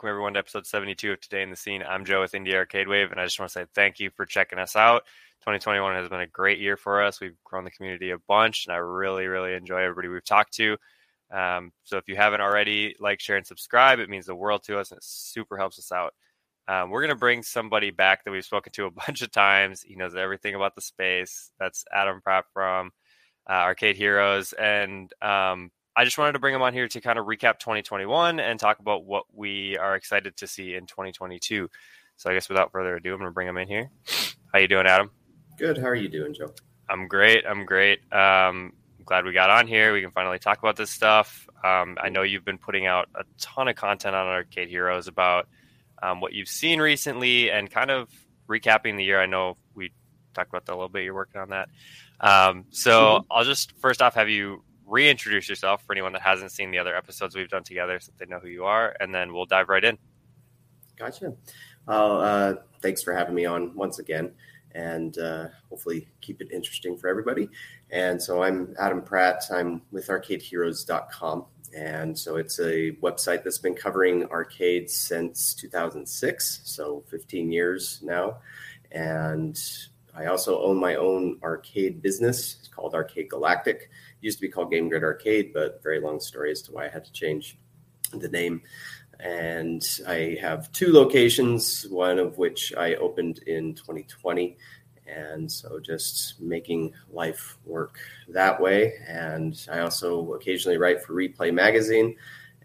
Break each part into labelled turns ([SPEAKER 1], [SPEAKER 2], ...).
[SPEAKER 1] welcome everyone to episode 72 of Today in the Scene. I'm Joe with Indie Arcade Wave, and I just want to say thank you for checking us out. 2021 has been a great year for us. We've grown the community a bunch, and I really, really enjoy everybody we've talked to. Um, so if you haven't already, like, share, and subscribe. It means the world to us, and it super helps us out. Um, we're going to bring somebody back that we've spoken to a bunch of times. He knows everything about the space. That's Adam Pratt from uh, Arcade Heroes. And um, I just wanted to bring him on here to kind of recap 2021 and talk about what we are excited to see in 2022. So I guess without further ado, I'm going to bring him in here. How you doing, Adam?
[SPEAKER 2] Good. How are you doing, Joe?
[SPEAKER 1] I'm great. I'm great. Um, I'm glad we got on here. We can finally talk about this stuff. Um, I know you've been putting out a ton of content on Arcade Heroes about um, what you've seen recently and kind of recapping the year. I know we talked about that a little bit. You're working on that. Um, so mm-hmm. I'll just first off have you reintroduce yourself for anyone that hasn't seen the other episodes we've done together so they know who you are, and then we'll dive right in.
[SPEAKER 2] Gotcha. Uh, thanks for having me on once again, and uh, hopefully keep it interesting for everybody. And so I'm Adam Pratt. I'm with ArcadeHeroes.com. And so it's a website that's been covering arcades since 2006, so 15 years now. And I also own my own arcade business. It's called Arcade Galactic. Used to be called Game Grid Arcade, but very long story as to why I had to change the name. And I have two locations, one of which I opened in 2020 and so just making life work that way. And I also occasionally write for Replay Magazine,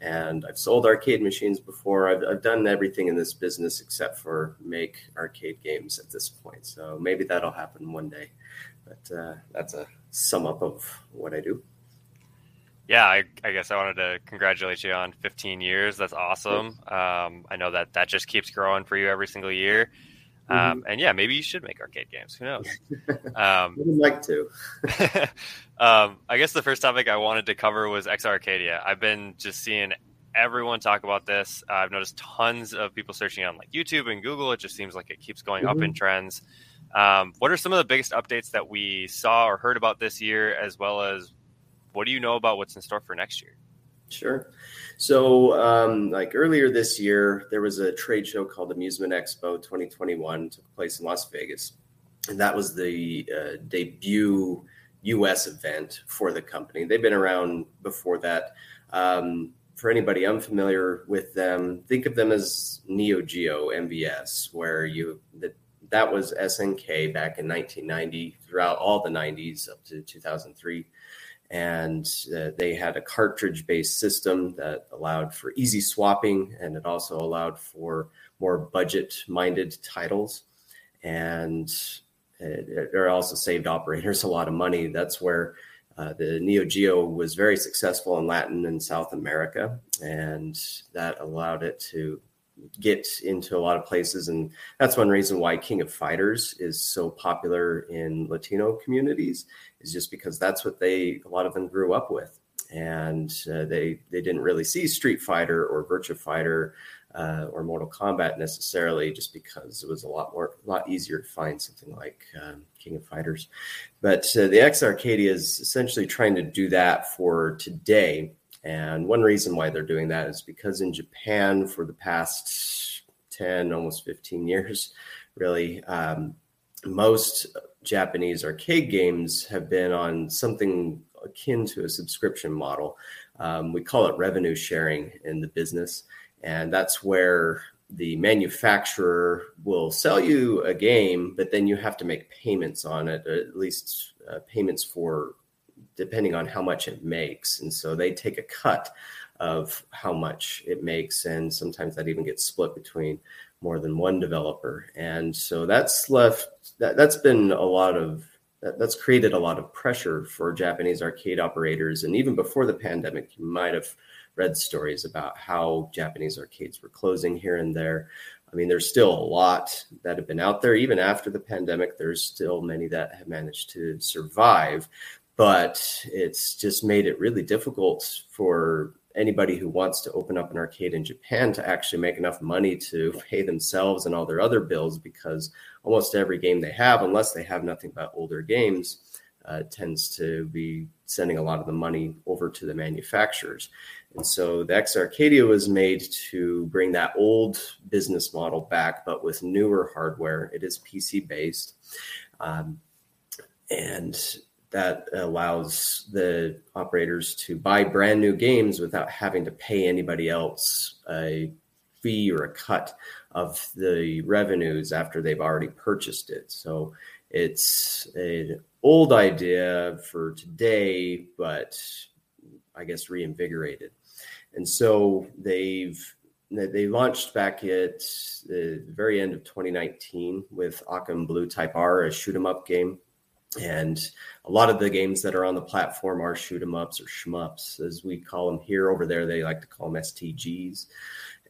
[SPEAKER 2] and I've sold arcade machines before. I've, I've done everything in this business except for make arcade games at this point. So maybe that'll happen one day. But uh, that's a sum up of what I do.
[SPEAKER 1] Yeah, I, I, guess I wanted to congratulate you on 15 years. That's awesome. Um, I know that that just keeps growing for you every single year. Um, mm-hmm. and yeah, maybe you should make arcade games. Who knows?
[SPEAKER 2] Um, Would like to.
[SPEAKER 1] um, I guess the first topic I wanted to cover was X Arcadia. I've been just seeing everyone talk about this. I've noticed tons of people searching on like YouTube and Google. It just seems like it keeps going mm-hmm. up in trends. Um, what are some of the biggest updates that we saw or heard about this year, as well as what do you know about what's in store for next year?
[SPEAKER 2] Sure. So, um, like earlier this year, there was a trade show called Amusement Expo 2021, took place in Las Vegas, and that was the uh, debut U.S. event for the company. They've been around before that. Um, for anybody unfamiliar with them, think of them as Neo Geo MVS, where you that that was SNK back in 1990 throughout all the 90s up to 2003 and uh, they had a cartridge based system that allowed for easy swapping and it also allowed for more budget minded titles. And it, it, also saved operators a lot of money. That's where uh, the neo geo was very successful in latin and south america and that allowed it to get into a lot of places and that's one reason why king of fighters is so popular in latino communities is just because that's what they a lot of them grew up with. And uh, they they didn't really see street fighter or virtua fighter uh, or mortal kombat necessarily just because it was a lot more a lot easier to find something like um, king of fighters. But uh, the x arcadia is essentially trying to do that for today and one reason why they're doing that is because in Japan, for the past 10, almost 15 years, really, um, most Japanese arcade games have been on something akin to a subscription model. Um, we call it revenue sharing in the business. And that's where the manufacturer will sell you a game, but then you have to make payments on it, at least uh, payments for depending on how much it makes. And so they take a cut of how much it makes. And sometimes that even gets split between more than one developer. And so that's left, that, that's been a lot of, that, that's created a lot of pressure for Japanese arcade operators. And even before the pandemic, you might have read stories about how Japanese arcades were closing here and there. I mean, there's still a lot that have been out there. Even after the pandemic, there's still many that have managed to survive but it's just made it really difficult for anybody who wants to open up an arcade in Japan to actually make enough money to pay themselves and all their other bills because almost every game they have, unless they have nothing but older games, uh, tends to be sending a lot of the money over to the manufacturers. And so the X Arcadia was made to bring that old business model back, but with newer hardware. It is PC based. Um, and that allows the operators to buy brand new games without having to pay anybody else a fee or a cut of the revenues after they've already purchased it. So it's an old idea for today, but I guess reinvigorated. And so they've they launched back at the very end of 2019 with Arkham Blue Type R, a shoot 'em up game. And a lot of the games that are on the platform are shoot 'em ups or shmups, as we call them here. Over there, they like to call them STGs.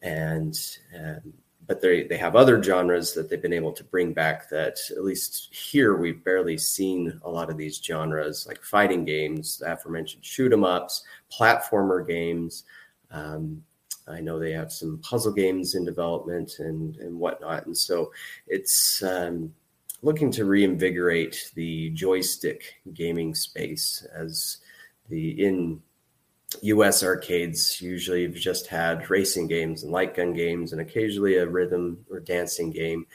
[SPEAKER 2] And, and but they they have other genres that they've been able to bring back that at least here we've barely seen a lot of these genres like fighting games, the aforementioned shoot 'em ups, platformer games. Um, I know they have some puzzle games in development and and whatnot, and so it's um, looking to reinvigorate the joystick gaming space as the in US arcades usually have just had racing games and light gun games and occasionally a rhythm or dancing game.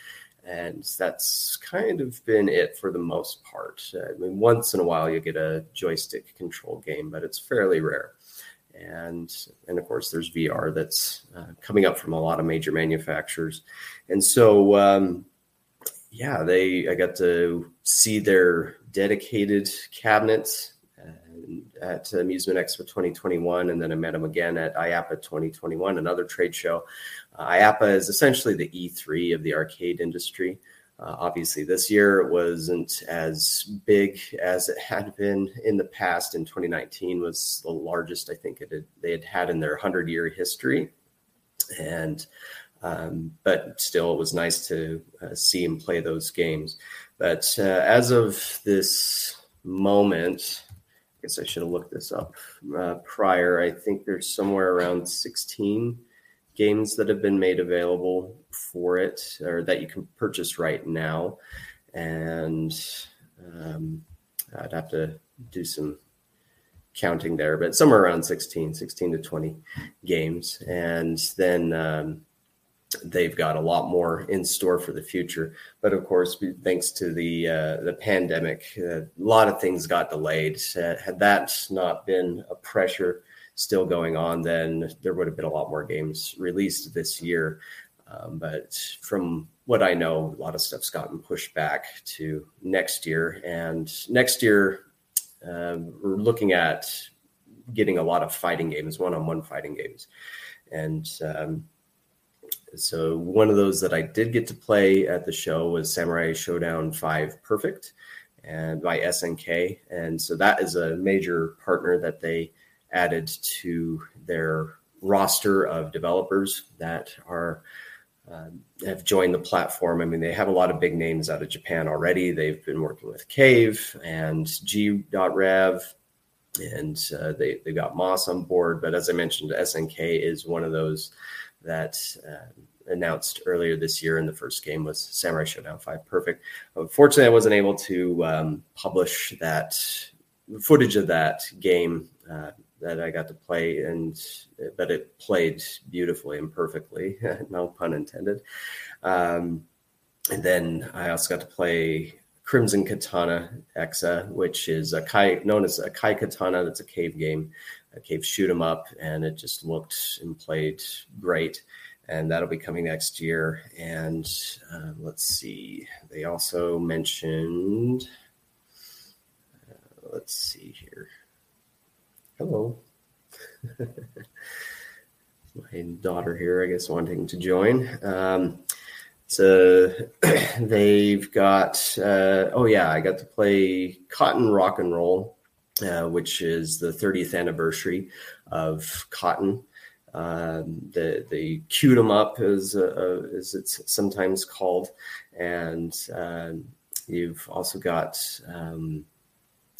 [SPEAKER 2] And that's kind of been it for the most part. I mean, once in a while you get a joystick control game, but it's fairly rare. And and of course, there's VR that's uh, coming up from a lot of major manufacturers. And so, um, yeah, they I got to see their dedicated cabinets at Amusement Expo 2021, and then I met him again at IAAPA 2021, another trade show. Uh, IAAPA is essentially the E3 of the arcade industry. Uh, obviously, this year it wasn't as big as it had been in the past. In 2019, was the largest I think it had, they had had in their 100 year history, and um, but still, it was nice to uh, see him play those games. But uh, as of this moment, I guess I should have looked this up uh, prior. I think there's somewhere around 16 games that have been made available for it or that you can purchase right now. And um, I'd have to do some counting there, but somewhere around 16, 16 to 20 games. And then um, they've got a lot more in store for the future. But of course, thanks to the uh, the pandemic, uh, a lot of things got delayed. Uh, had that not been a pressure still going on, then there would have been a lot more games released this year. Um, but from what I know, a lot of stuff's gotten pushed back to next year. And next year, um, we're looking at getting a lot of fighting games, one-on-one fighting games, and um, so one of those that I did get to play at the show was Samurai Shodown 5 Perfect and by SNK. And so that is a major partner that they added to their roster of developers that are uh, have joined the platform. I mean, they have a lot of big names out of Japan already. They've been working with Cave and G.Rev, and uh, they they got Moss on board. But as I mentioned, SNK is one of those that uh, announced earlier this year, in the first game was Samurai Shodown 5 Perfect. Unfortunately, I wasn't able to um, publish that footage of that game uh, that I got to play, and but it played beautifully and perfectly, no pun intended. Um, and then I also got to play Crimson Katana Exa, which is a kai known as Akai Katana. That's a cave game a cave shoot 'em up, and it just looked and played great. And that'll be coming next year. And uh, let's see, they also mentioned. Uh, let's see here. Hello. My daughter here, I guess, wanting to join. Um, so they've got, uh, oh yeah, I got to play Cotton Rock and Roll uh, which is the 30th anniversary of Cotton. Um, the the them up as uh, as it's sometimes called, and um, you've also got um,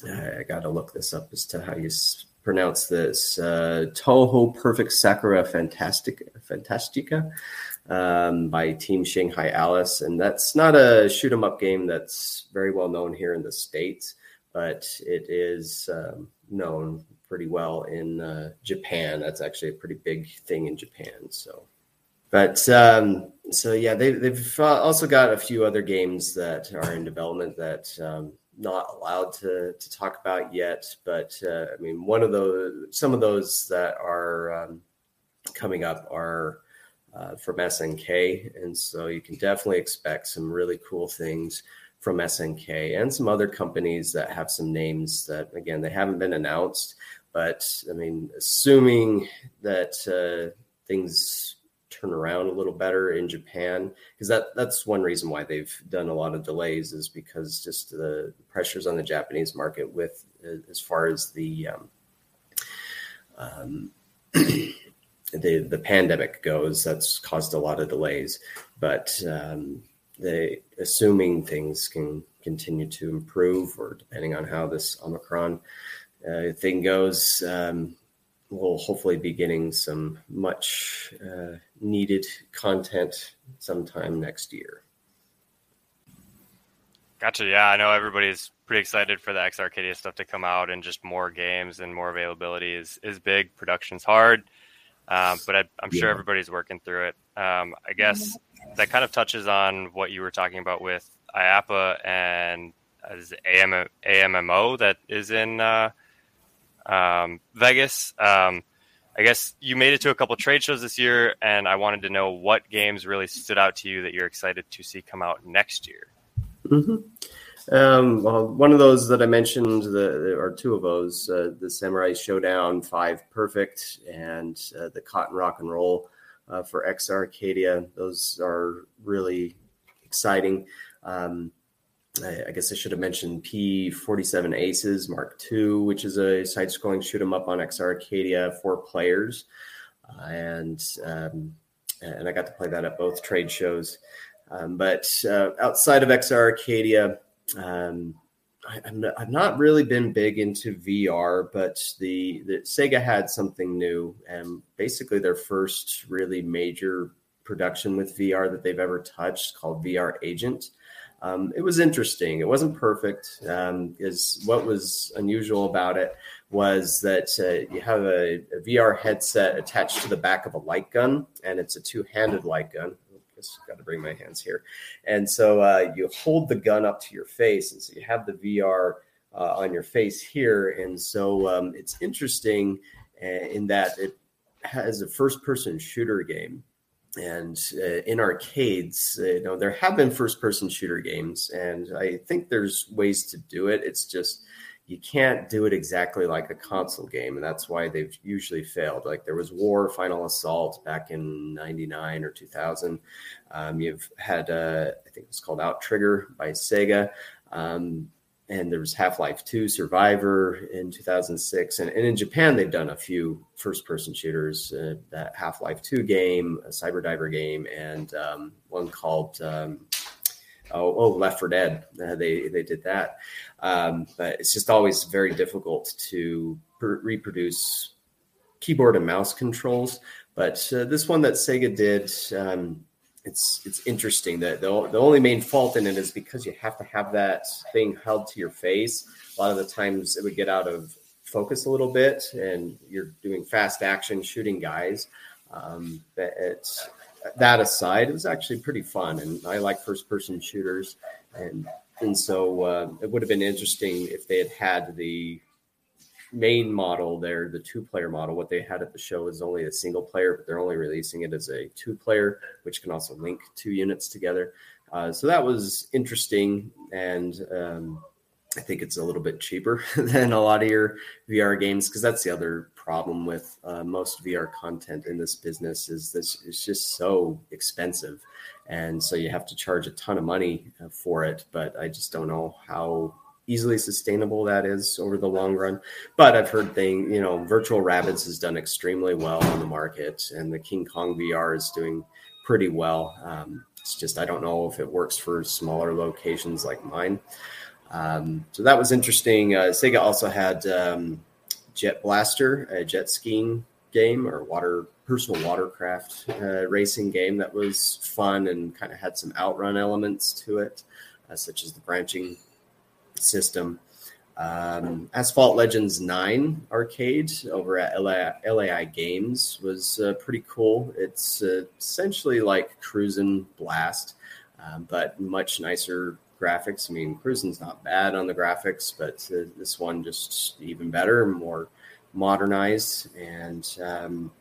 [SPEAKER 2] I got to look this up as to how you pronounce this uh, Touhou Perfect Sakura Fantastic Fantastica um, by Team Shanghai Alice, and that's not a shoot 'em up game that's very well known here in the states but it is um, known pretty well in uh, Japan. That's actually a pretty big thing in Japan. So, but um, so yeah, they, they've also got a few other games that are in development that um, not allowed to to talk about yet. But uh, I mean, one of those, some of those that are um, coming up are. Uh, from SNK, and so you can definitely expect some really cool things from SNK and some other companies that have some names that again they haven't been announced, but I mean, assuming that uh, things turn around a little better in Japan, because that that's one reason why they've done a lot of delays is because just the pressures on the Japanese market with as far as the um, um, the the pandemic goes, that's caused a lot of delays. But um, they assuming things can continue to improve, or depending on how this Omicron uh, thing goes, um, we'll hopefully be getting some much uh, needed content sometime next year.
[SPEAKER 1] Gotcha. Yeah, I know everybody's pretty excited for the X Arcadia stuff to come out, and just more games and more availability is is big. Production's hard, um, but I, am sure everybody's working through it. Um, I guess that kind of touches on what you were talking about with IAAPA and as AM, AMMO that is in uh, um, Vegas. Um, I guess you made it to a couple trade shows this year, and I wanted to know what games really stood out to you that you're excited to see come out next year.
[SPEAKER 2] Mm-hmm. Um, well, one of those that I mentioned, the, or two of those, uh, the Samurai Shodown, Five Perfect and uh, the Cotton Rock and Roll uh, for X Arcadia. Those are really exciting. Um, I, I, guess I should have mentioned P47 Aces Mark II, which is a side scrolling shoot 'em up on X Arcadia for players. Uh, and um, and I got to play that at both trade shows. Um, but uh, outside of XR Arcadia, um, I, I've not really been big into VR, but the, the Sega had something new, and basically their first really major production with VR that they've ever touched called VR Agent. Um, it was interesting. It wasn't perfect. Um, is what was unusual about it was that uh, you have a, a, VR headset attached to the back of a light gun, and it's a two-handed light gun. Just got to bring my hands here, and so uh, you hold the gun up to your face, and so you have the VR uh, on your face here, and so um, it's interesting uh, in that it has a first-person shooter game. And uh, in arcades uh, you know there have been first person shooter games and i think there's ways to do it. It's just you can't do it exactly like a console game and that's why they've usually failed. Like there was war final assault back in 99 or 2000 um, you've had uh, i think it was called OutTrigger by sega. Um, and there was Half-Life 2 Survivor in 2006 and, and in Japan they've done a few first person shooters uh, that Half-Life 2 game a Cyber Diver game and um, one called um, oh, oh Left 4 Dead uh, they they did that um, but it's just always very difficult to per- reproduce keyboard and mouse controls but uh, this one that Sega did um, it's it's interesting that the, the only main fault in it is because you have to have that thing held to your face. A lot of the times it would get out of focus a little bit, and you're doing fast action shooting guys. Um, but it's that aside, it was actually pretty fun, and I like first person shooters, and and so uh, it would have been interesting if they had had the main model there, the two player model, what they had at the show is only a single player, but they're only releasing it as a two player, which can also link two units together. Uh, so that was interesting. And um, I think it's a little bit cheaper than a lot of your VR games because that's the other problem with uh, most VR content in this business is this it's just so expensive, and so you have to charge a ton of money uh, for it. But I just don't know how easily sustainable that is over the long run. But I've heard thing, you know, Virtual Rabbids has done extremely well on the market, and the King Kong VR is doing pretty well. Um, it's just I don't know if it works for smaller locations like mine. Um, so that was interesting. Uh, Sega also had um, Jet Blaster, a jet skiing game or water personal watercraft uh, racing game that was fun and kind of had some outrun elements to it, uh, such as the branching system. Um, Asphalt Legends 9 arcade over at LAI Games was uh, pretty cool. It's uh, essentially like Cruisin' Blast, um, but much nicer graphics. I mean, Cruisin's not bad on the graphics, but uh, this one just even better, more modernized, and um,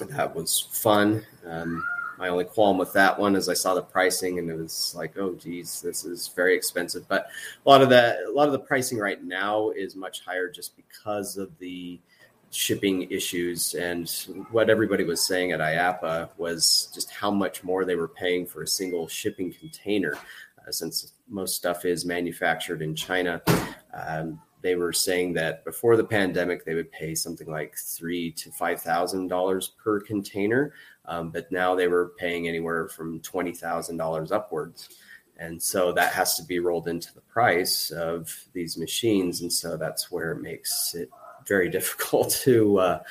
[SPEAKER 2] that was fun. Um, my only qualm with that one is I saw the pricing and it was like, oh geez, this is very expensive. But a lot of the a lot of the pricing right now is much higher just because of the shipping issues and what everybody was saying at IAAPA was just how much more they were paying for a single shipping container since most stuff is manufactured in China. Um, they were saying that before the pandemic they would pay something like three to five thousand dollars per container, um, but now they were paying anywhere from twenty thousand dollars upwards, and so that has to be rolled into the price of these machines, and so that's where it makes it very difficult to uh,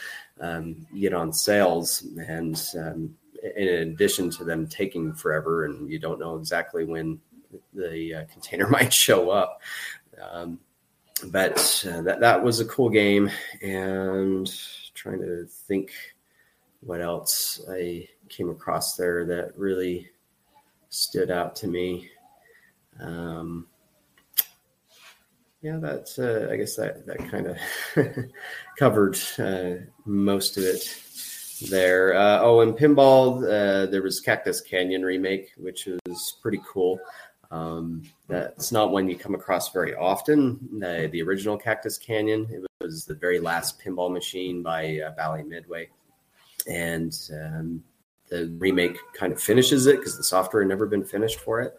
[SPEAKER 2] um, get on sales and. Um, in addition to them taking forever, and you don't know exactly when the uh, container might show up. Um, but uh, that that was a cool game, and trying to think what else I came across there that really stood out to me. Um, yeah, that's uh, I guess that that kind of covered uh, most of it there. Uh, oh, and pinball, uh, there was Cactus Canyon remake, which was pretty cool. Um, that's not one you come across very often. Uh, the original Cactus Canyon, it was the very last pinball machine by uh, Bally Midway. And um, the remake kind of finishes it because the software had never been finished for it.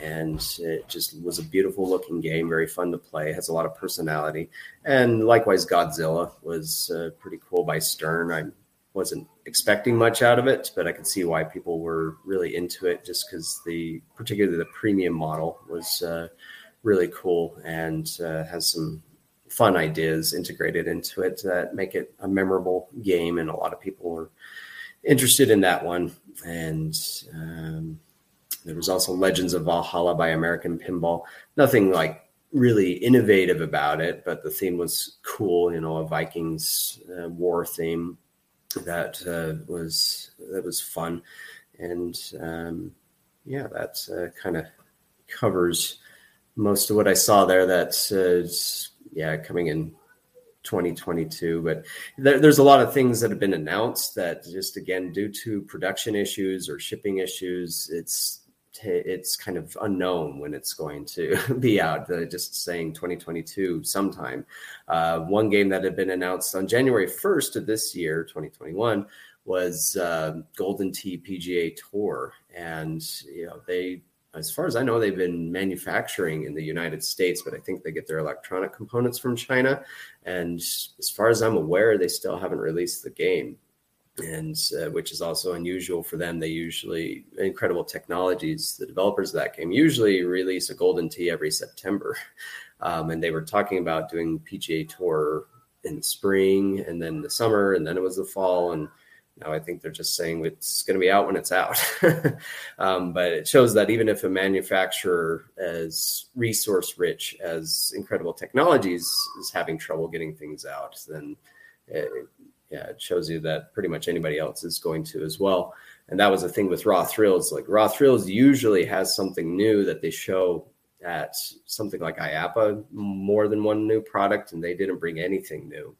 [SPEAKER 2] And it just was a beautiful looking game, very fun to play, has a lot of personality. And likewise, Godzilla was uh, pretty cool by Stern. I wasn't expecting much out of it, but I could see why people were really into it just because the particularly the premium model was uh, really cool and uh, has some fun ideas integrated into it that make it a memorable game, and a lot of people were interested in that one. And um, there was also Legends of Valhalla by American Pinball. Nothing like really innovative about it, but the theme was cool. You know, a Vikings uh, war theme that uh, was that was fun, and um, yeah, that uh, kind of covers most of what I saw there. That's uh, yeah, coming in 2022. But there, there's a lot of things that have been announced that just again due to production issues or shipping issues, it's it's kind of unknown when it's going to be out. Uh, just saying 2022 sometime. Uh, one game that had been announced on January 1st of this year, 2021, was uh, Golden Tee PGA Tour, and you know they. As far as I know, they've been manufacturing in the United States, but I think they get their electronic components from China. And as far as I'm aware, they still haven't released the game and uh, which is also unusual for them. They usually incredible technologies. The developers of that game usually release a golden tee every September, um, and they were talking about doing PGA Tour in the spring and then the summer, and then it was the fall, and now I think they're just saying it's going to be out when it's out. um, but it shows that even if a manufacturer as resource rich as Incredible Technologies is having trouble getting things out, then it, yeah, it shows you that pretty much anybody else is going to as well. And that was the thing with Raw Thrills. Like Raw Thrills usually has something new that they show at something like IAAPA, more than one new product, and they didn't bring anything new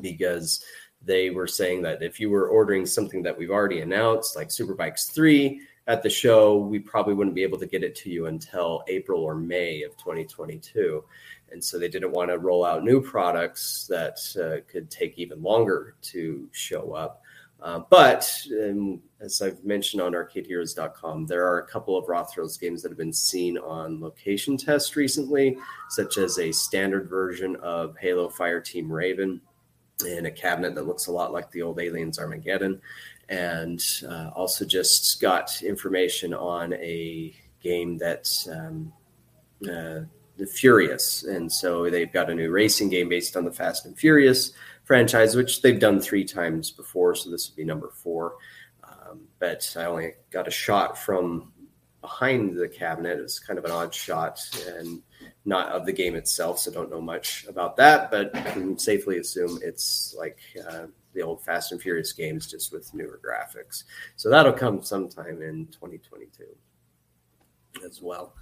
[SPEAKER 2] because they were saying that if you were ordering something that we've already announced, like Superbikes 3 at the show, we probably wouldn't be able to get it to you until April or May of 2022 and so they didn't want to roll out new products that uh, could take even longer to show up. Uh, but um, as I've mentioned on arcadeheroes.com, there are a couple of Raw Thrills games that have been seen on location tests recently, such as a standard version of Halo Fireteam Raven in a cabinet that looks a lot like the old Aliens Armageddon. And uh, also just got information on a game that um, uh, the Furious, and so they've got a new racing game based on the Fast and Furious franchise, which they've done three times before. So this would be number four. Um, but I only got a shot from behind the cabinet. It's kind of an odd shot, and not of the game itself, so don't know much about that, but can safely assume it's like uh, the old Fast and Furious games, just with newer graphics. So that'll come sometime in 2022 as well.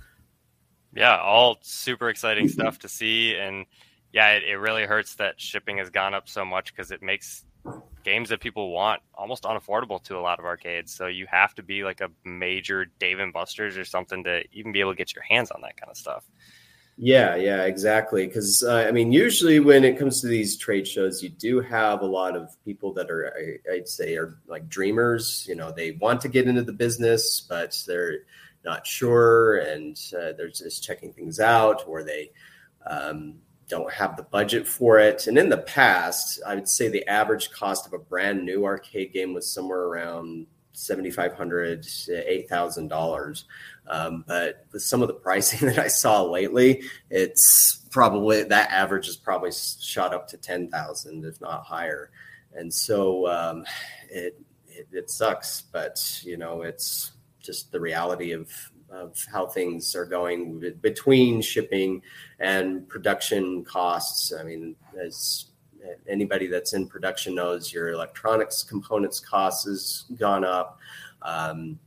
[SPEAKER 1] Yeah, all super exciting stuff to see, and yeah, it, it really hurts that shipping has gone up so much because it makes games that people want almost unaffordable to a lot of arcades. So you have to be like a major Dave and Buster's or something to even be able to get your hands on that kind of stuff.
[SPEAKER 2] Yeah, yeah, exactly. Because uh, I mean, usually when it comes to these trade shows, you do have a lot of people that are, I, I'd say, are like dreamers. You know, they want to get into the business, but they're not sure, and uh, they're just checking things out, or they um, don't have the budget for it. And in the past, I would say the average cost of a brand new arcade game was somewhere around seventy five hundred to eight thousand dollars. Um, but with some of the pricing that I saw lately, it's probably that average is probably shot up to ten thousand, if not higher. And so um, it, it it sucks, but you know it's just the reality of of how things are going between shipping and production costs. I mean, as anybody that's in production knows, your electronics components costs has gone up. Um,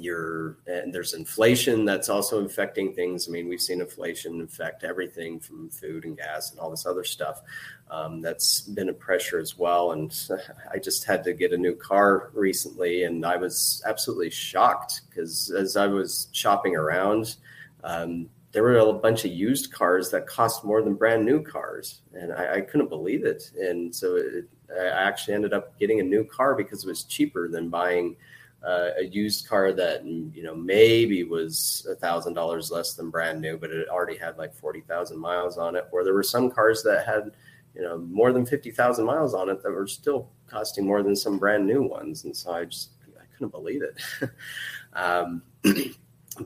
[SPEAKER 2] your and there's inflation that's also affecting things. I mean, we've seen inflation affect everything from food and gas and all this other stuff. Um, that's been a pressure as well. And I just had to get a new car recently, and I was absolutely shocked because as I was shopping around, um, there were a bunch of used cars that cost more than brand new cars, and I, I couldn't believe it. And so it, I actually ended up getting a new car because it was cheaper than buying uh, a used car that you know maybe was a thousand dollars less than brand new, but it already had like forty thousand miles on it. Or there were some cars that had you know more than fifty thousand miles on it that were still costing more than some brand new ones, and so I just I couldn't believe it. um,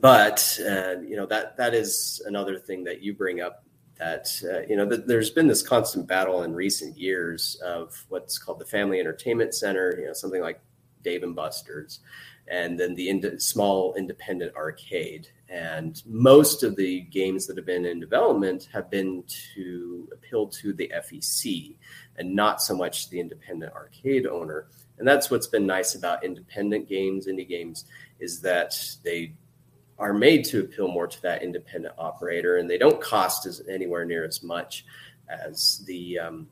[SPEAKER 2] but uh, you know that that is another thing that you bring up that uh, you know there's been this constant battle in recent years of what's called the family entertainment center you know something like Dave and Buster's, and then the ind- small independent arcade. And most of the games that have been in development have been to appeal to the FEC and not so much the independent arcade owner. And that's what's been nice about independent games, indie games, is that they are made to appeal more to that independent operator, and they don't cost as anywhere near as much as the um,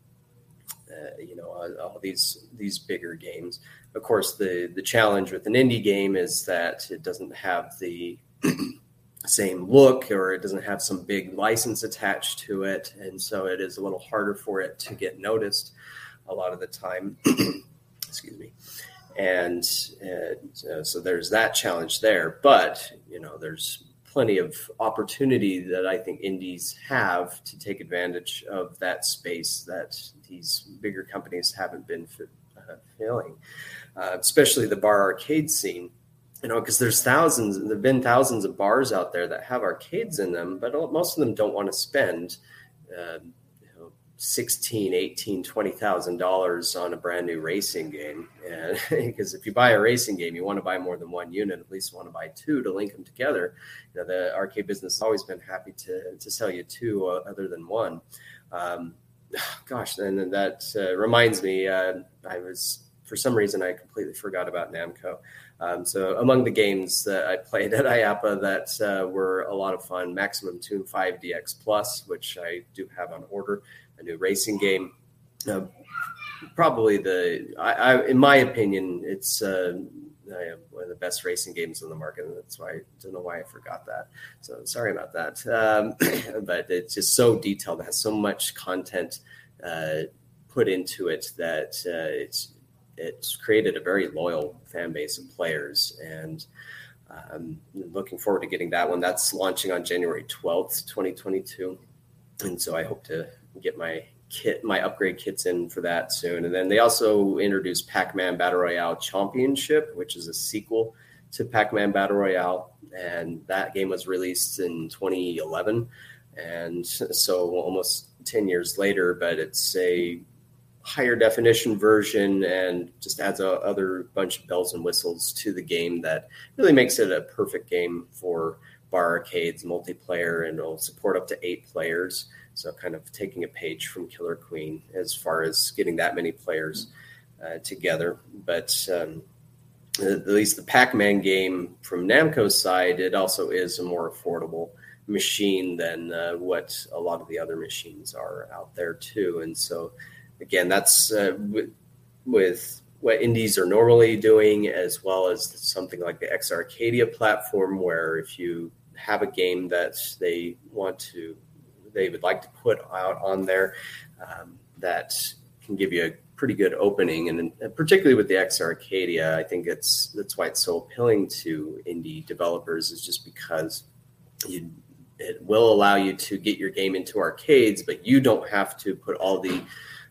[SPEAKER 2] uh, you know all these these bigger games of course, the the challenge with an indie game is that it doesn't have the same look or it doesn't have some big license attached to it, and so it is a little harder for it to get noticed a lot of the time. Excuse me. And uh, so there's that challenge there, but you know, there's plenty of opportunity that I think indies have to take advantage of that space that these bigger companies haven't been uh, filling uh, especially the bar arcade scene. You know, because there's thousands, there've been thousands of bars out there that have arcades in them, but most of them don't want to spend uh, 16, 18, 20,000 dollars on a brand new racing game. And because if you buy a racing game, you want to buy more than one unit, at least you want to buy two to link them together. You know, the arcade business has always been happy to, to sell you two uh, other than one. Um, gosh, and then that uh, reminds me, uh, I was for some reason I completely forgot about Namco. Um, so among the games that I played at IAAPA that uh, were a lot of fun, Maximum Tune 5 DX Plus, which I do have on order, a new racing game. Uh, probably the, I, I, in my opinion, it's uh, one of the best racing games on the market. And that's why I don't know why I forgot that. So sorry about that. Um, but it's just so detailed, it has so much content uh, put into it that uh, it's it's created a very loyal fan base of players and um, looking forward to getting that one. That's launching on January 12th, 2022. And so I hope to get my kit, my upgrade kits in for that soon. And then they also introduced Pac Man Battle Royale Championship, which is a sequel to Pac Man Battle Royale. And that game was released in 2011. And so almost 10 years later, but it's a higher definition version and just adds a other bunch of bells and whistles to the game that really makes it a perfect game for bar arcades, multiplayer, and it'll support up to eight players. So, kind of taking a page from Killer Queen as far as getting that many players uh, together. But um, at least the Pac-Man game from Namco's side, it also is a more affordable machine than uh, what a lot of the other machines are out there too. And so, again, that's uh, with, with, what indies are normally doing, as well as something like the X Arcadia platform, where if you have a game that they want to, they would like to put out on there, um, that can give you a pretty good opening, and, particularly with the X Arcadia, I think it's that's why it's so appealing to indie developers is just because you it will allow you to get your game into arcades, but you don't have to put all the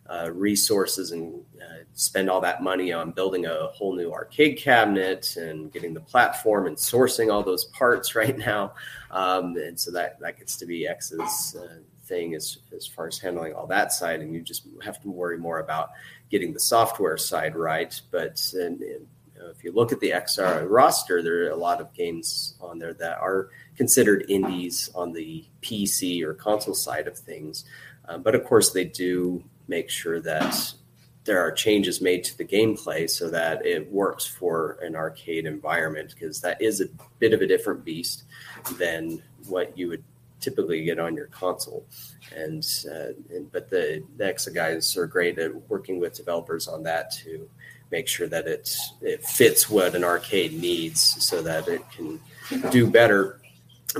[SPEAKER 2] uh, resources and uh, spend all that money on building a whole new arcade cabinet and getting the platform and sourcing all those parts right now. Um, and so that, that gets to be X's uh, thing as, as far as handling all that side. And you just have to worry more about getting the software side right. But and, and, you know, if you look at the XR roster, there are a lot of games on there that are considered indies on the PC or console side of things. Um, but of course, they do make sure that there are changes made to the gameplay so that it works for an arcade environment because that is a bit of a different beast than what you would typically get on your console. And, uh, and but the, the Exa guys are great at working with developers on that to make sure that it it fits what an arcade needs, so that it can do better.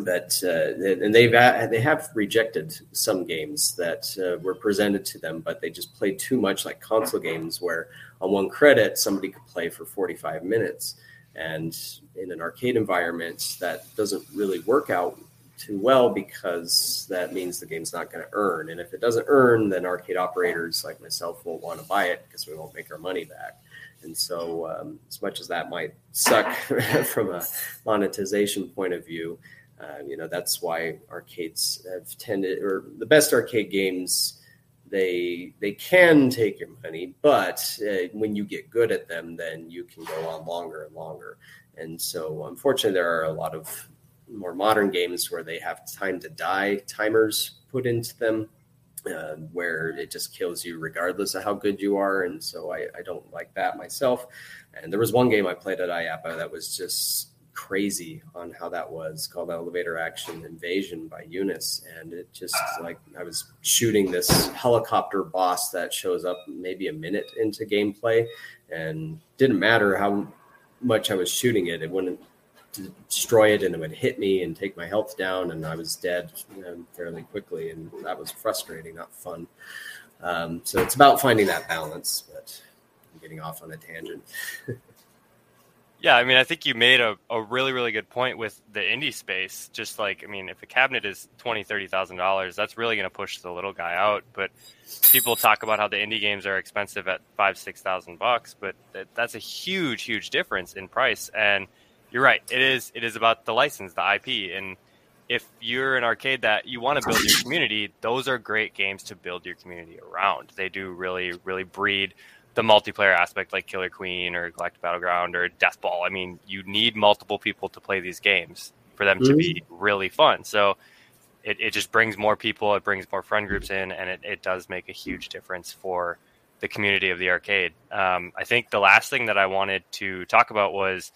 [SPEAKER 2] But uh, and they've they have rejected some games that uh, were presented to them, but they just played too much like console games, where on one credit somebody could play for forty five minutes, and in an arcade environment that doesn't really work out too well because that means the game's not going to earn. And if it doesn't earn, then arcade operators like myself won't want to buy it because we won't make our money back. And so, um, as much as that might suck from a monetization point of view, uh, you know that's why arcades have tended, or the best arcade games, they they can take your money, but uh, when you get good at them, then you can go on longer and longer. And so, unfortunately, there are a lot of more modern games where they have time to die timers put into them, uh, where it just kills you regardless of how good you are. And so I, I, don't like that myself. And there was one game I played at IAAPA that was just crazy on how that was called Elevator Action Invasion by UNIS. And it just like I was shooting this helicopter boss that shows up maybe a minute into gameplay and didn't matter how much I was shooting it, it wouldn't destroy it and it would hit me and take my health down and I was dead fairly quickly and that was frustrating, not fun. Um, so it's about finding that balance, but I'm getting off on a tangent.
[SPEAKER 1] yeah, I mean, I think you made a, a really, really good point with the indie space. Just like, I mean, if a cabinet is twenty, thirty thousand dollars, that's really going to push the little guy out. But people talk about how the indie games are expensive at five, six thousand bucks, but that, that's a huge, huge difference in price. And you're right. It is it is about the license, the IP, and if you're an arcade that you want to build your community, those are great games to build your community around. They do really really breed the multiplayer aspect, like Killer Queen or Galactic Battleground or Death Ball. I mean, you need multiple people to play these games for them mm-hmm. to be mm-hmm. really fun. So it, it just brings more people, it brings more friend groups in, and it, it does make a huge difference for the community of the arcade. Um, I think the last thing that I wanted to talk about was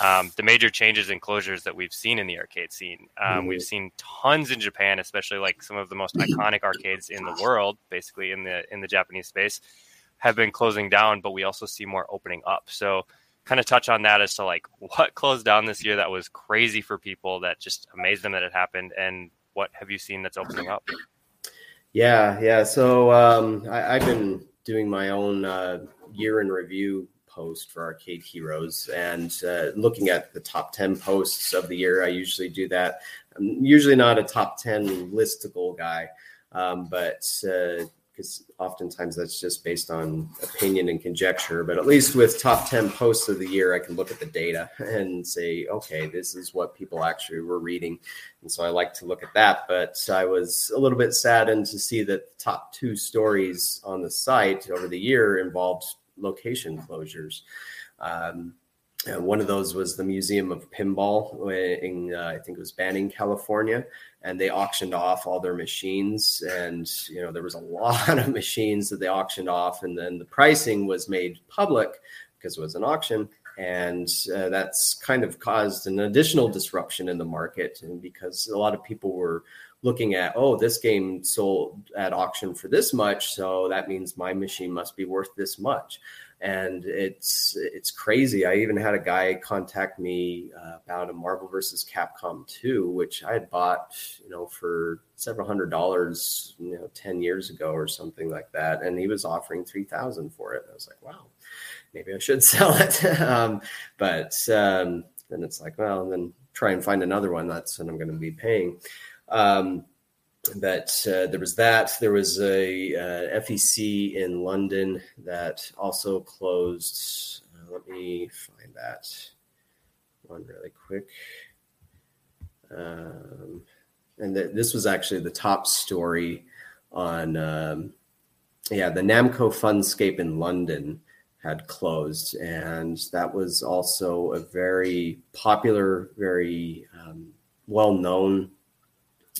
[SPEAKER 1] um, the major changes and closures that we've seen in the arcade scene. Um, we've seen tons in Japan, especially like some of the most iconic arcades in the world, basically in the in the Japanese space, have been closing down. But we also see more opening up. So, kind of touch on that as to like what closed down this year that was crazy for people that just amazed them that it happened, and what have you seen that's opening up?
[SPEAKER 2] Yeah, yeah. So um, I, have been doing my own uh, year in review post for Arcade Heroes and uh, looking at the top 10 posts of the year. I usually do that. I'm usually not a top 10 listicle guy, um, but because oftentimes that's just based on opinion and conjecture. But at least with top 10 posts of the year, I can look at the data and say, okay, this is what people actually were reading. And so I like to look at that. But I was a little bit saddened to see that the top two stories on the site over the year involved location closures. Um, uh, one of those was the Museum of Pinball in, uh, I think it was Banning, California, and they auctioned off all their machines. And you know there was a lot of machines that they auctioned off, and then the pricing was made public because it was an auction, and uh, that's kind of caused an additional disruption in the market, and because a lot of people were looking at oh this game sold at auction for this much so that means my machine must be worth this much and it's it's crazy. I even had a guy contact me uh, about a Marvel versus Capcom 2, which I had bought, you know, for several hundred dollars, you know, 10 years ago or something like that, and he was offering 3000 for it. I was like, "Wow, maybe I should sell it." um, but um, then it's like, well, then try and find another one. That's what I'm going to be paying. Um, but uh, there was that. There was a uh, FEC in London that also closed. Uh, let me find that one really quick. Um, and th- this was actually the top story on, um, yeah, the Namco Funscape in London had closed, and that was also a very popular, very um, well-known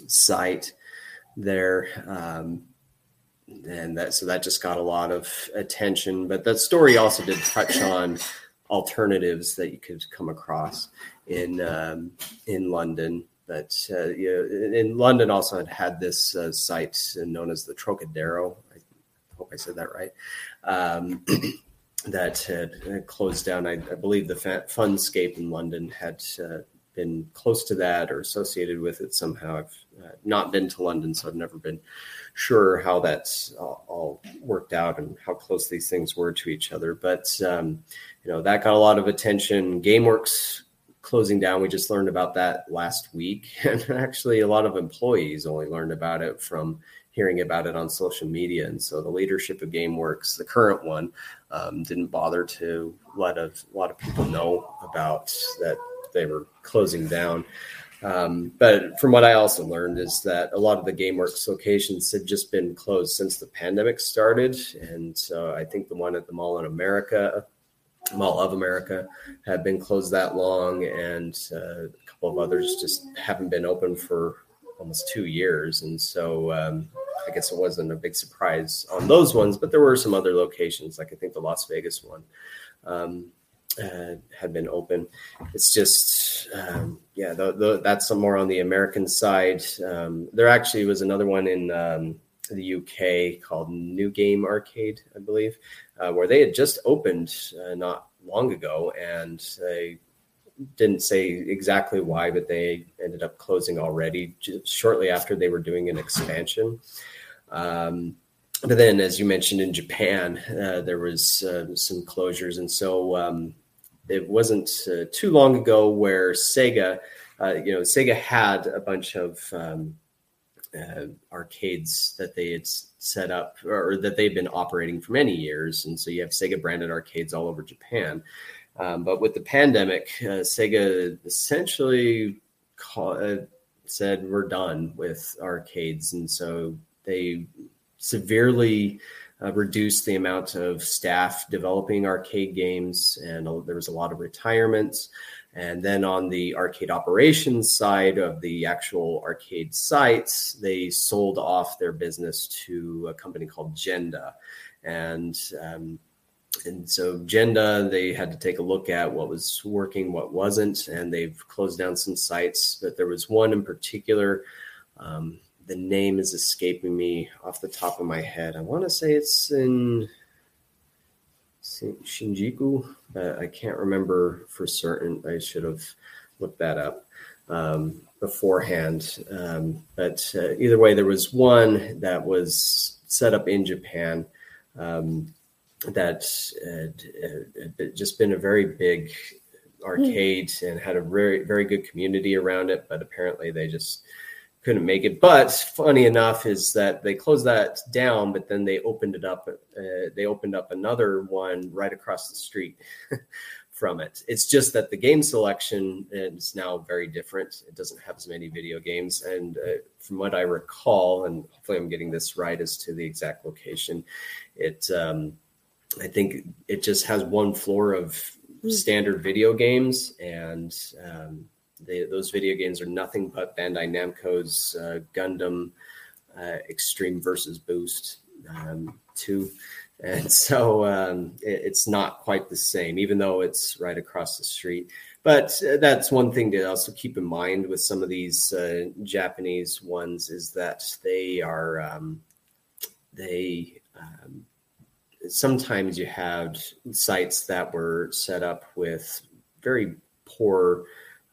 [SPEAKER 2] site there. Um, and that so that just got a lot of attention. But that story also did touch on alternatives that you could come across in um, in London. But uh, you know, in London also had had this uh, site known as the Trocadero. I hope I said that right. Um, that had closed down. I, I believe the Funscape in London had uh, been close to that or associated with it somehow. I've uh, not been to London, so I've never been sure how that's all, worked out and how close these things were to each other. But um, you know that got a lot of attention. GameWorks closing down. We just learned about that last week, and actually, a lot of employees only learned about it from hearing about it on social media. And so the leadership of GameWorks, the current one, um, didn't bother to let a, a lot of people know about that they were closing down. Um, but from what I also learned is that a lot of the GameWorks locations had just been closed since the pandemic started, and so I think the one at the Mall in America, Mall of America, had been closed that long, and uh, a couple of others just haven't been open for almost two years, and so. Um, I guess it wasn't a big surprise on those ones, but there were some other locations, like I think the Las Vegas one, um, had been open. It's just, um, yeah, the, the, that's some more on the American side. Um, there actually was another one in um, the UK called New Game Arcade, I believe, uh, where they had just opened uh, not long ago, and they didn't say exactly why, but they ended up closing already shortly after they were doing an expansion. Um, but then, as you mentioned in Japan, uh, there was uh, some closures, and so um, it wasn't uh, too long ago where Sega, uh, you know, Sega had a bunch of um, uh, arcades that they had set up or that they've been operating for many years, and so you have Sega branded arcades all over Japan. Um, but with the pandemic, uh, Sega essentially call, uh, said we're done with arcades, and so they severely uh, reduced the amount of staff developing arcade games, and there was a lot of retirements. And then on the arcade operations side of the actual arcade sites, they sold off their business to a company called Genda. And um, and so Genda, they had to take a look at what was working, what wasn't, and they've closed down some sites. But there was one in particular um, the name is escaping me off the top of my head. I want to say it's in Shinjuku, but I can't remember for certain. I should have looked that up um, beforehand. Um, but uh, either way, there was one that was set up in Japan um, that had, had, just been a very big arcade and had a very very good community around it. But apparently, they just couldn't make it. But funny enough is that they closed that down, but then they opened it up. Uh, they opened up another one right across the street from it. It's just that the game selection is now very different. It doesn't have as many video games, and uh, from what I recall, and hopefully I'm getting this right as to the exact location, it. Um, I think it just has one floor of standard video games, and um, they, those video games are nothing but Bandai Namco's uh, Gundam uh, Extreme versus Boost um, 2. And so um, it, it's not quite the same, even though it's right across the street. But uh, that's one thing to also keep in mind with some of these uh, Japanese ones is that they are um, they um, sometimes you have sites that were set up with very poor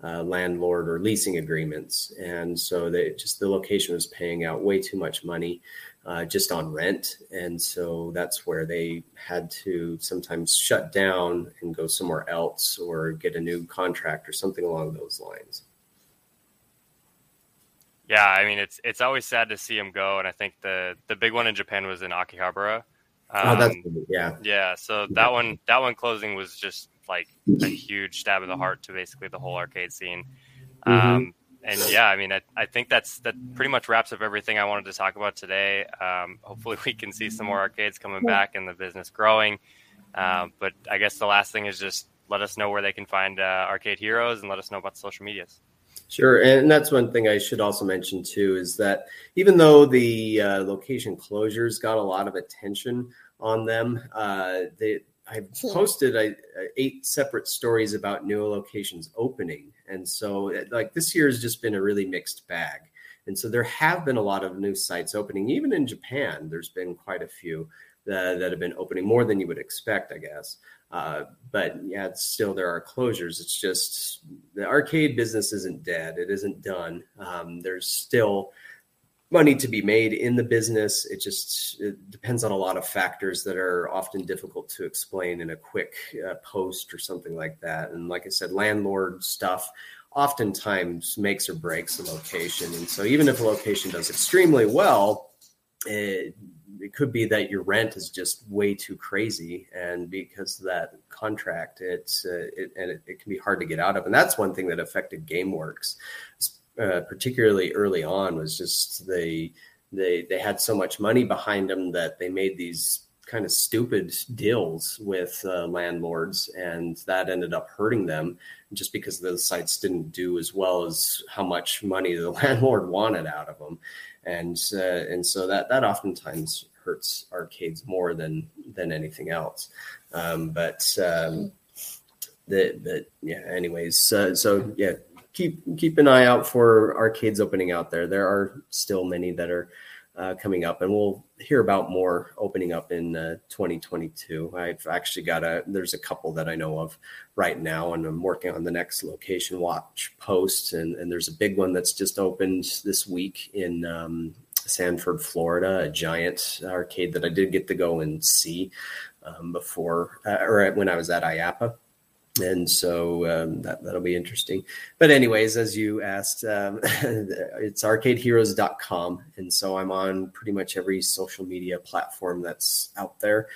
[SPEAKER 2] uh, landlord or leasing agreements, and so they just the location was paying out way too much money uh, just on rent, and so that's where they had to sometimes shut down and go somewhere else or get a new contract or something along those lines.
[SPEAKER 1] Yeah, I mean it's it's always sad to see them go, and I think the the big one in Japan was in Akihabara.
[SPEAKER 2] Um, oh, that's um, yeah,
[SPEAKER 1] yeah. So that one that one closing was just like a huge stab in the heart to basically the whole arcade scene. Mm-hmm. Um, and yeah, I mean, I, I, think that's that pretty much wraps up everything I wanted to talk about today. Um, hopefully, we can see some more arcades coming back and the business growing. Um, but I guess the last thing is just let us know where they can find uh, Arcade Heroes and let us know about the social medias.
[SPEAKER 2] Sure, and that's one thing I should also mention too is that even though the uh, location closures got a lot of attention on them, uh, they I posted I, eight separate stories about new locations opening, and so like this year has just been a really mixed bag. And so there have been a lot of new sites opening, even in Japan. There's been quite a few that, that have been opening more than you would expect, I guess. Uh, but yeah, still there are closures. It's just the arcade business isn't dead. It isn't done. Um, there's still money to be made in the business. It just it depends on a lot of factors that are often difficult to explain in a quick uh, post or something like that. And like I said, landlord stuff oftentimes makes or breaks a location. And so even if a location does extremely well, it, it could be that your rent is just way too crazy, and because of that contract, it's uh, it, and it, it, can be hard to get out of. And that's one thing that affected GameWorks, uh, particularly early on, was just they they they had so much money behind them that they made these kind of stupid deals with uh, landlords, and that ended up hurting them just because those sites didn't do as well as how much money the landlord wanted out of them, and uh, and so that that oftentimes hurts arcades more than than anything else. Um, but um, the but yeah, anyways, uh, so yeah, keep keep an eye out for arcades opening out there. There are still many that are uh, coming up, and we'll hear about more opening up in uh, 2022. I've actually got a there's a couple that I know of right now, and I'm working on the next location watch post, and and there's a big one that's just opened this week in um, Sanford, Florida, a giant arcade that I did get to go and see um, before uh, or when I was at IAAPA and so um, that, that'll be interesting but anyways as you asked um, it's arcadeheroes.com and so i'm on pretty much every social media platform that's out there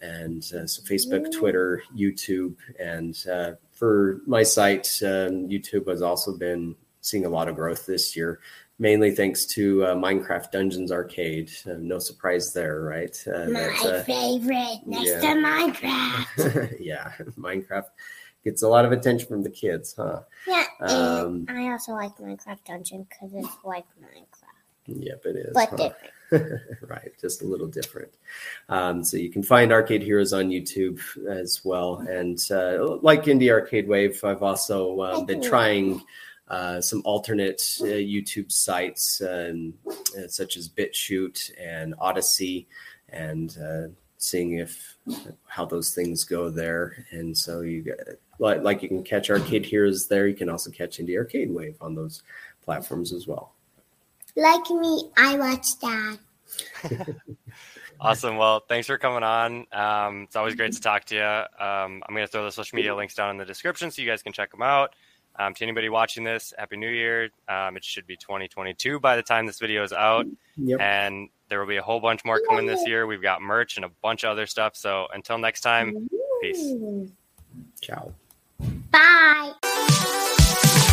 [SPEAKER 2] and uh, so facebook twitter youtube and uh, for my site um, youtube has also been seeing a lot of growth this year mainly thanks to uh, Minecraft Dungeons Arcade. Uh, no surprise there, right?
[SPEAKER 3] Uh, My uh, favorite next yeah. to Minecraft.
[SPEAKER 2] yeah, Minecraft gets a lot of attention from the kids, huh?
[SPEAKER 3] Yeah, um, I also like Minecraft Dungeon because it's like Minecraft.
[SPEAKER 2] Yep, it is.
[SPEAKER 3] But huh?
[SPEAKER 2] different. right, just a little different. Um, so you can find Arcade Heroes on YouTube as well, and uh, like Indie Arcade Wave, I've also uh, been trying. Uh, some alternate uh, YouTube sites, um, uh, such as BitChute and Odysee, and uh, seeing if how those things go there. And so you get like, like you can catch Arcade Heroes there. You can also catch Indie Arcade Wave on those platforms as well.
[SPEAKER 3] Like me, I watch that.
[SPEAKER 1] awesome. Well, thanks for coming on. Um, it's always great to talk to you. Um, I'm going to throw the social media links down in the description so you guys can check them out. Um, to anybody watching this, Happy New Year. Um, it should be 2022 by the time this video is out. Yep. And there will be a whole bunch more coming this year. We've got merch and a bunch of other stuff. So until next time, peace.
[SPEAKER 2] Ciao.
[SPEAKER 3] Bye.